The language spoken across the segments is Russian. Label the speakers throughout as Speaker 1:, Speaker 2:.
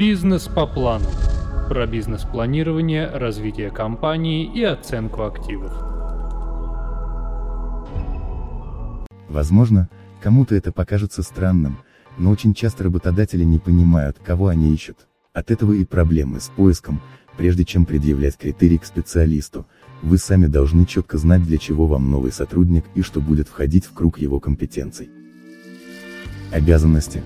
Speaker 1: Бизнес по плану. Про бизнес-планирование, развитие компании и оценку активов.
Speaker 2: Возможно, кому-то это покажется странным, но очень часто работодатели не понимают, кого они ищут. От этого и проблемы с поиском, прежде чем предъявлять критерии к специалисту, вы сами должны четко знать для чего вам новый сотрудник и что будет входить в круг его компетенций. Обязанности.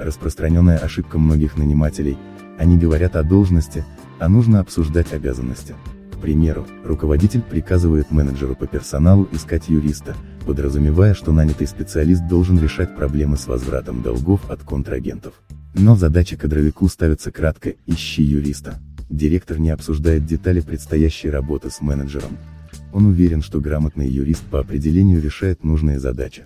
Speaker 2: Распространенная ошибка многих нанимателей, они говорят о должности, а нужно обсуждать обязанности. К примеру, руководитель приказывает менеджеру по персоналу искать юриста, подразумевая, что нанятый специалист должен решать проблемы с возвратом долгов от контрагентов. Но задача кадровику ставится кратко «ищи юриста». Директор не обсуждает детали предстоящей работы с менеджером. Он уверен, что грамотный юрист по определению решает нужные задачи.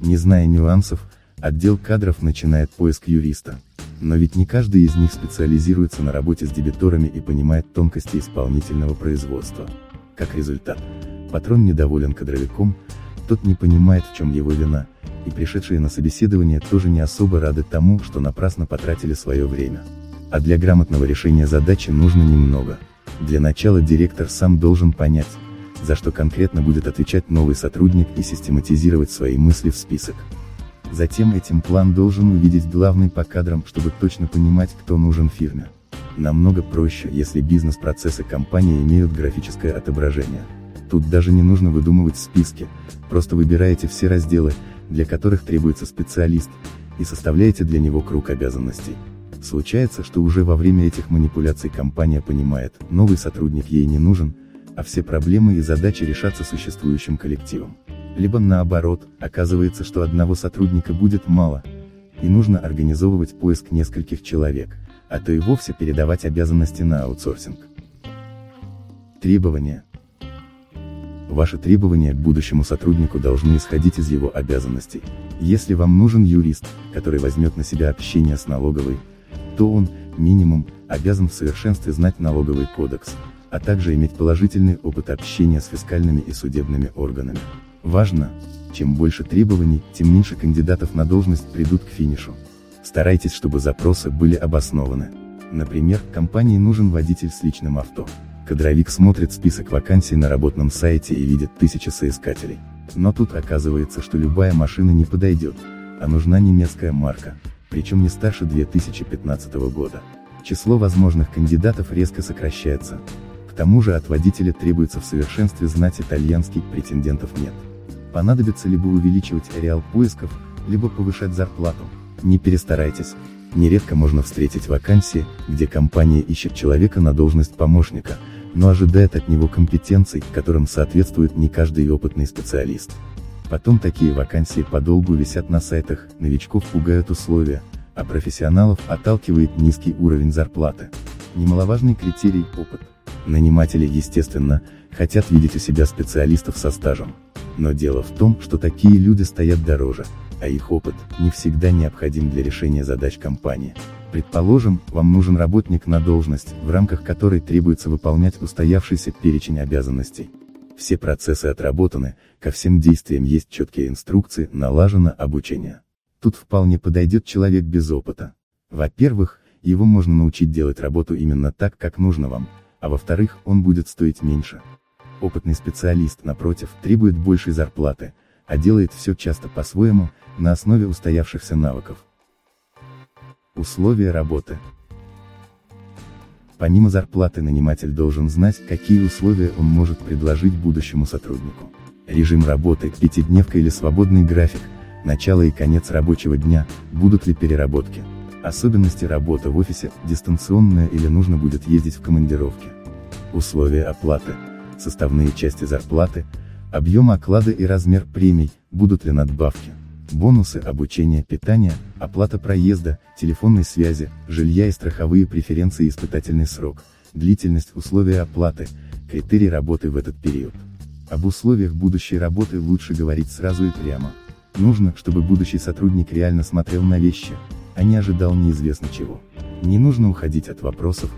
Speaker 2: Не зная нюансов, отдел кадров начинает поиск юриста. Но ведь не каждый из них специализируется на работе с дебиторами и понимает тонкости исполнительного производства. Как результат, патрон недоволен кадровиком, тот не понимает в чем его вина, и пришедшие на собеседование тоже не особо рады тому, что напрасно потратили свое время. А для грамотного решения задачи нужно немного. Для начала директор сам должен понять, за что конкретно будет отвечать новый сотрудник и систематизировать свои мысли в список. Затем этим план должен увидеть главный по кадрам, чтобы точно понимать, кто нужен фирме. Намного проще, если бизнес-процессы компании имеют графическое отображение. Тут даже не нужно выдумывать списки, просто выбираете все разделы, для которых требуется специалист, и составляете для него круг обязанностей. Случается, что уже во время этих манипуляций компания понимает, новый сотрудник ей не нужен, а все проблемы и задачи решатся существующим коллективом. Либо наоборот, оказывается, что одного сотрудника будет мало, и нужно организовывать поиск нескольких человек, а то и вовсе передавать обязанности на аутсорсинг. Требования. Ваши требования к будущему сотруднику должны исходить из его обязанностей. Если вам нужен юрист, который возьмет на себя общение с налоговой, то он, минимум, обязан в совершенстве знать налоговый кодекс, а также иметь положительный опыт общения с фискальными и судебными органами. Важно, чем больше требований, тем меньше кандидатов на должность придут к финишу. Старайтесь, чтобы запросы были обоснованы. Например, компании нужен водитель с личным авто. Кадровик смотрит список вакансий на работном сайте и видит тысячи соискателей. Но тут оказывается, что любая машина не подойдет, а нужна немецкая марка, причем не старше 2015 года. Число возможных кандидатов резко сокращается, к тому же от водителя требуется в совершенстве знать итальянский, претендентов нет. Понадобится либо увеличивать ареал поисков, либо повышать зарплату. Не перестарайтесь. Нередко можно встретить вакансии, где компания ищет человека на должность помощника, но ожидает от него компетенций, которым соответствует не каждый опытный специалист. Потом такие вакансии подолгу висят на сайтах, новичков пугают условия, а профессионалов отталкивает низкий уровень зарплаты. Немаловажный критерий – опыт. Наниматели, естественно, хотят видеть у себя специалистов со стажем. Но дело в том, что такие люди стоят дороже, а их опыт не всегда необходим для решения задач компании. Предположим, вам нужен работник на должность, в рамках которой требуется выполнять устоявшийся перечень обязанностей. Все процессы отработаны, ко всем действиям есть четкие инструкции, налажено обучение. Тут вполне подойдет человек без опыта. Во-первых, его можно научить делать работу именно так, как нужно вам, а во-вторых, он будет стоить меньше. Опытный специалист, напротив, требует большей зарплаты, а делает все часто по-своему, на основе устоявшихся навыков. Условия работы. Помимо зарплаты наниматель должен знать, какие условия он может предложить будущему сотруднику. Режим работы, пятидневка или свободный график, начало и конец рабочего дня, будут ли переработки. Особенности работы в офисе, дистанционная или нужно будет ездить в командировки. Условия оплаты, составные части зарплаты, объем оклада и размер премий, будут ли надбавки, бонусы обучения, питания, оплата проезда, телефонной связи, жилья и страховые преференции испытательный срок, длительность условия оплаты, критерии работы в этот период. Об условиях будущей работы лучше говорить сразу и прямо. Нужно, чтобы будущий сотрудник реально смотрел на вещи, а не ожидал неизвестно чего. Не нужно уходить от вопросов,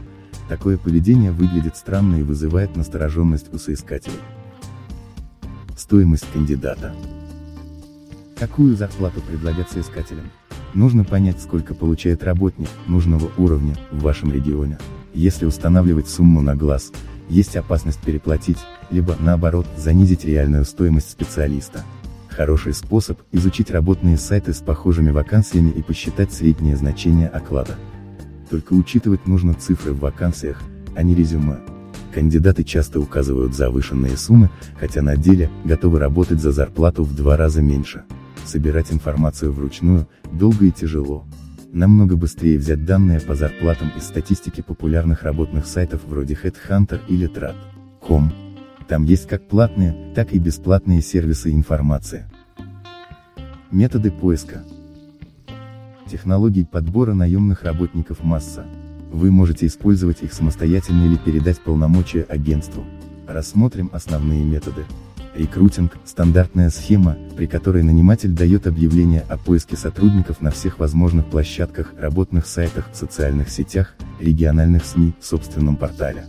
Speaker 2: такое поведение выглядит странно и вызывает настороженность у соискателей. Стоимость кандидата. Какую зарплату предлагать соискателям? Нужно понять, сколько получает работник нужного уровня в вашем регионе. Если устанавливать сумму на глаз, есть опасность переплатить, либо, наоборот, занизить реальную стоимость специалиста. Хороший способ – изучить работные сайты с похожими вакансиями и посчитать среднее значение оклада. Только учитывать нужно цифры в вакансиях, а не резюме. Кандидаты часто указывают завышенные суммы, хотя на деле, готовы работать за зарплату в два раза меньше. Собирать информацию вручную, долго и тяжело. Намного быстрее взять данные по зарплатам из статистики популярных работных сайтов вроде Headhunter или Trad.com. Там есть как платные, так и бесплатные сервисы информации. Методы поиска. Технологий подбора наемных работников масса. Вы можете использовать их самостоятельно или передать полномочия агентству. Рассмотрим основные методы. Рекрутинг – стандартная схема, при которой наниматель дает объявление о поиске сотрудников на всех возможных площадках, работных сайтах, социальных сетях, региональных СМИ, собственном портале.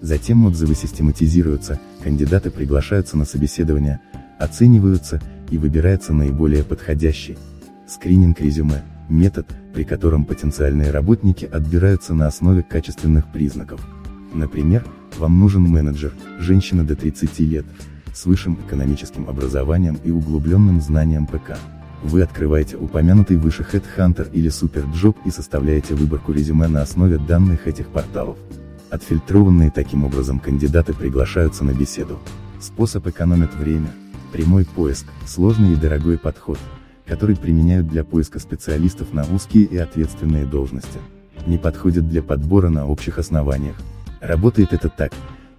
Speaker 2: Затем отзывы систематизируются, кандидаты приглашаются на собеседование, оцениваются, и выбирается наиболее подходящий. Скрининг резюме – метод, при котором потенциальные работники отбираются на основе качественных признаков. Например, вам нужен менеджер, женщина до 30 лет, с высшим экономическим образованием и углубленным знанием ПК. Вы открываете упомянутый выше Headhunter или SuperJob и составляете выборку резюме на основе данных этих порталов. Отфильтрованные таким образом кандидаты приглашаются на беседу. Способ экономит время. Прямой поиск – сложный и дорогой подход, который применяют для поиска специалистов на узкие и ответственные должности. Не подходит для подбора на общих основаниях. Работает это так.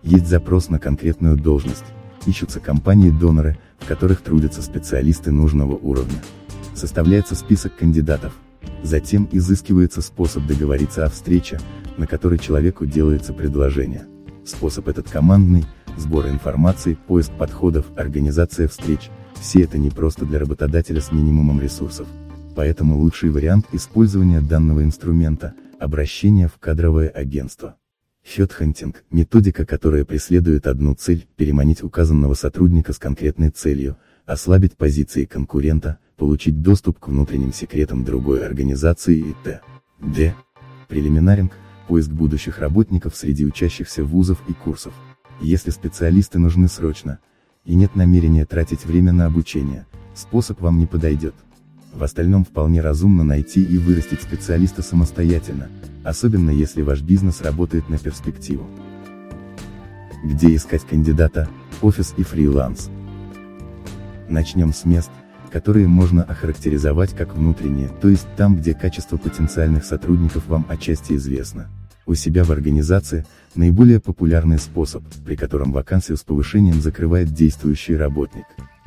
Speaker 2: Есть запрос на конкретную должность, ищутся компании-доноры, в которых трудятся специалисты нужного уровня. Составляется список кандидатов. Затем изыскивается способ договориться о встрече, на которой человеку делается предложение. Способ этот командный, сбор информации, поиск подходов, организация встреч, все это не просто для работодателя с минимумом ресурсов. Поэтому лучший вариант использования данного инструмента – обращение в кадровое агентство. Хедхантинг – методика, которая преследует одну цель – переманить указанного сотрудника с конкретной целью, ослабить позиции конкурента, получить доступ к внутренним секретам другой организации и т.д. Прелиминаринг – поиск будущих работников среди учащихся вузов и курсов. Если специалисты нужны срочно, и нет намерения тратить время на обучение, способ вам не подойдет. В остальном вполне разумно найти и вырастить специалиста самостоятельно, особенно если ваш бизнес работает на перспективу. Где искать кандидата, офис и фриланс? Начнем с мест, которые можно охарактеризовать как внутренние, то есть там, где качество потенциальных сотрудников вам отчасти известно. У себя в организации, наиболее популярный способ, при котором вакансию с повышением закрывает действующий работник.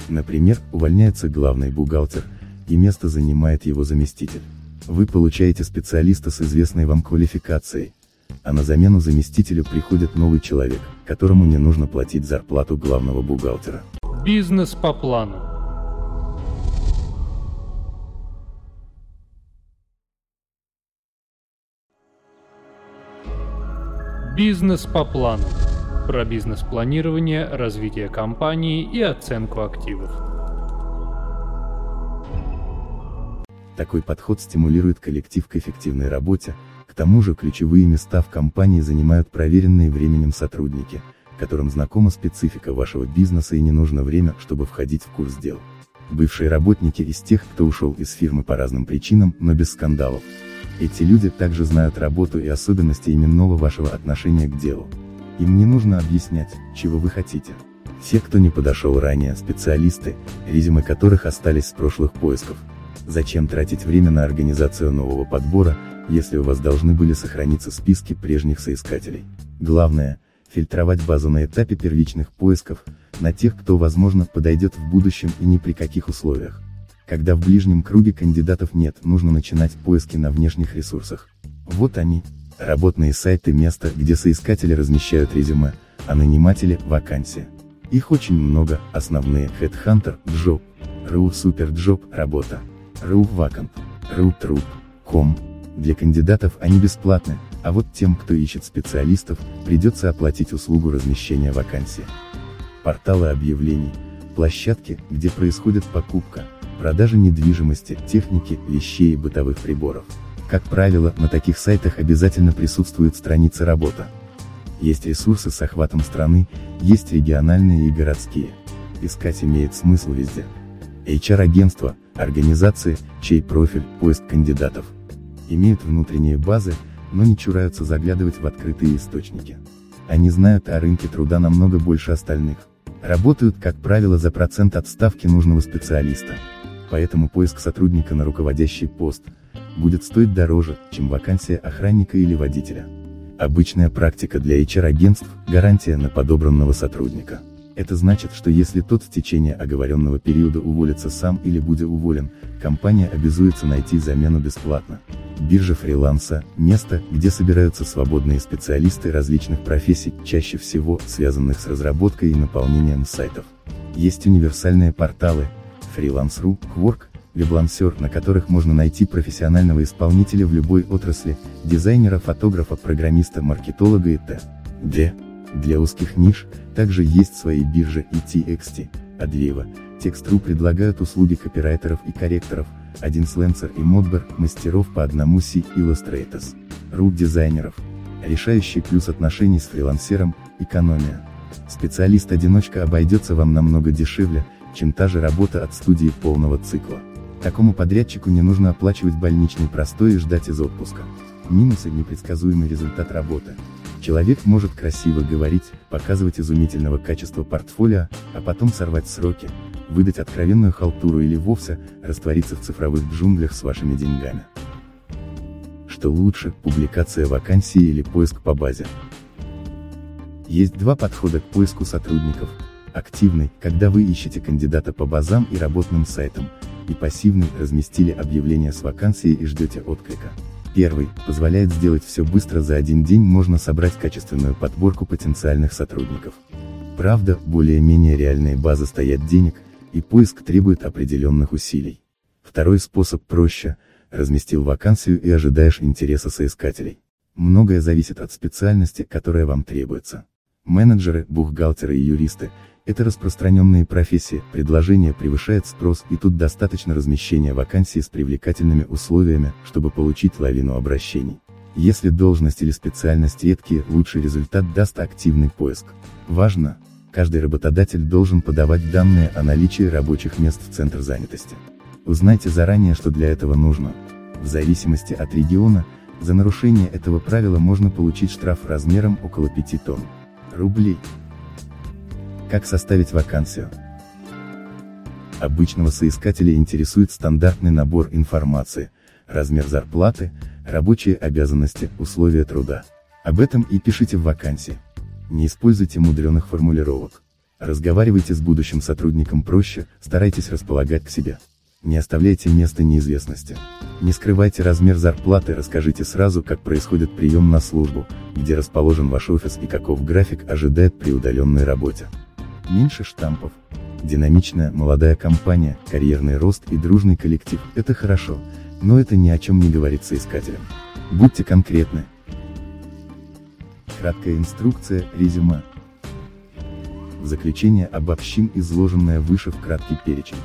Speaker 2: Например, увольняется главный бухгалтер, и место занимает его заместитель. Вы получаете специалиста с известной вам квалификацией, а на замену заместителю приходит новый человек, которому не нужно платить зарплату главного бухгалтера.
Speaker 1: Бизнес по плану. Бизнес по плану. Про бизнес-планирование, развитие компании и оценку активов.
Speaker 2: Такой подход стимулирует коллектив к эффективной работе, к тому же ключевые места в компании занимают проверенные временем сотрудники, которым знакома специфика вашего бизнеса и не нужно время, чтобы входить в курс дел. Бывшие работники из тех, кто ушел из фирмы по разным причинам, но без скандалов. Эти люди также знают работу и особенности именного вашего отношения к делу. Им не нужно объяснять, чего вы хотите. Все, кто не подошел ранее, специалисты, резюме которых остались с прошлых поисков, Зачем тратить время на организацию нового подбора, если у вас должны были сохраниться списки прежних соискателей? Главное, фильтровать базу на этапе первичных поисков, на тех, кто возможно подойдет в будущем и ни при каких условиях. Когда в ближнем круге кандидатов нет, нужно начинать поиски на внешних ресурсах. Вот они, работные сайты места, где соискатели размещают резюме, а наниматели – вакансии. Их очень много, основные – Headhunter, Job, RU Superjob, работа. RuVacant, RuTrup.com. Для кандидатов они бесплатны, а вот тем, кто ищет специалистов, придется оплатить услугу размещения вакансии. Порталы объявлений, площадки, где происходит покупка, продажа недвижимости, техники, вещей и бытовых приборов. Как правило, на таких сайтах обязательно присутствует страница «Работа». Есть ресурсы с охватом страны, есть региональные и городские. Искать имеет смысл везде. HR-агентства, организации, чей профиль, поиск кандидатов. Имеют внутренние базы, но не чураются заглядывать в открытые источники. Они знают о рынке труда намного больше остальных. Работают, как правило, за процент от ставки нужного специалиста. Поэтому поиск сотрудника на руководящий пост будет стоить дороже, чем вакансия охранника или водителя. Обычная практика для HR-агентств – гарантия на подобранного сотрудника. Это значит, что если тот в течение оговоренного периода уволится сам или будет уволен, компания обязуется найти замену бесплатно. Биржа фриланса – место, где собираются свободные специалисты различных профессий, чаще всего связанных с разработкой и наполнением сайтов. Есть универсальные порталы Freelance.ru, Quark, Веблансер, на которых можно найти профессионального исполнителя в любой отрасли, дизайнера, фотографа, программиста, маркетолога и т.д. Для узких ниш, также есть свои биржи и TXT, Адвеева, Текст.ру предлагают услуги копирайтеров и корректоров, один сленсер и модбер, мастеров по одному C Illustrators. Ру дизайнеров. Решающий плюс отношений с фрилансером – экономия. Специалист-одиночка обойдется вам намного дешевле, чем та же работа от студии полного цикла. Такому подрядчику не нужно оплачивать больничный простой и ждать из отпуска. Минусы – непредсказуемый результат работы. Человек может красиво говорить, показывать изумительного качества портфолио, а потом сорвать сроки, выдать откровенную халтуру или вовсе, раствориться в цифровых джунглях с вашими деньгами. Что лучше, публикация вакансии или поиск по базе? Есть два подхода к поиску сотрудников. Активный, когда вы ищете кандидата по базам и работным сайтам, и пассивный, разместили объявление с вакансией и ждете отклика. Первый, позволяет сделать все быстро за один день можно собрать качественную подборку потенциальных сотрудников. Правда, более-менее реальные базы стоят денег, и поиск требует определенных усилий. Второй способ проще, разместил вакансию и ожидаешь интереса соискателей. Многое зависит от специальности, которая вам требуется. Менеджеры, бухгалтеры и юристы – это распространенные профессии, предложение превышает спрос и тут достаточно размещения вакансии с привлекательными условиями, чтобы получить лавину обращений. Если должность или специальность редкие, лучший результат даст активный поиск. Важно, каждый работодатель должен подавать данные о наличии рабочих мест в центр занятости. Узнайте заранее, что для этого нужно. В зависимости от региона, за нарушение этого правила можно получить штраф размером около 5 тонн. Рублей. Как составить вакансию? Обычного соискателя интересует стандартный набор информации, размер зарплаты, рабочие обязанности, условия труда. Об этом и пишите в вакансии. Не используйте мудреных формулировок. Разговаривайте с будущим сотрудником проще, старайтесь располагать к себе. Не оставляйте места неизвестности. Не скрывайте размер зарплаты, расскажите сразу, как происходит прием на службу, где расположен ваш офис и каков график ожидает при удаленной работе. Меньше штампов. Динамичная, молодая компания, карьерный рост и дружный коллектив – это хорошо, но это ни о чем не говорит соискателям. Будьте конкретны, Краткая инструкция, резюме. В заключение обобщим изложенное выше в краткий перечень.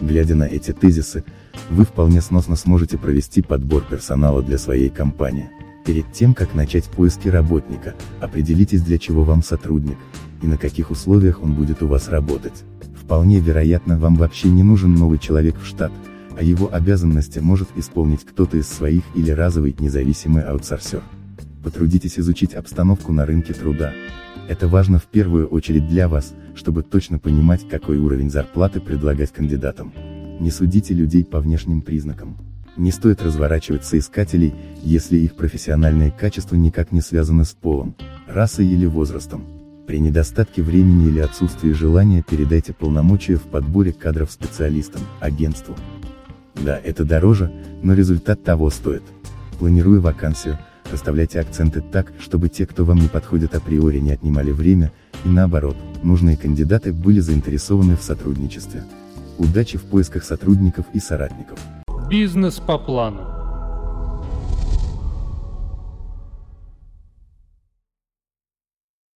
Speaker 2: Глядя на эти тезисы, вы вполне сносно сможете провести подбор персонала для своей компании. Перед тем, как начать поиски работника, определитесь для чего вам сотрудник, и на каких условиях он будет у вас работать. Вполне вероятно вам вообще не нужен новый человек в штат, а его обязанности может исполнить кто-то из своих или разовый независимый аутсорсер потрудитесь изучить обстановку на рынке труда. Это важно в первую очередь для вас, чтобы точно понимать, какой уровень зарплаты предлагать кандидатам. Не судите людей по внешним признакам. Не стоит разворачивать соискателей, если их профессиональные качества никак не связаны с полом, расой или возрастом. При недостатке времени или отсутствии желания передайте полномочия в подборе кадров специалистам, агентству. Да, это дороже, но результат того стоит. Планируя вакансию, Расставляйте акценты так, чтобы те, кто вам не подходит априори не отнимали время, и наоборот, нужные кандидаты были заинтересованы в сотрудничестве. Удачи в поисках сотрудников и соратников.
Speaker 1: Бизнес по плану.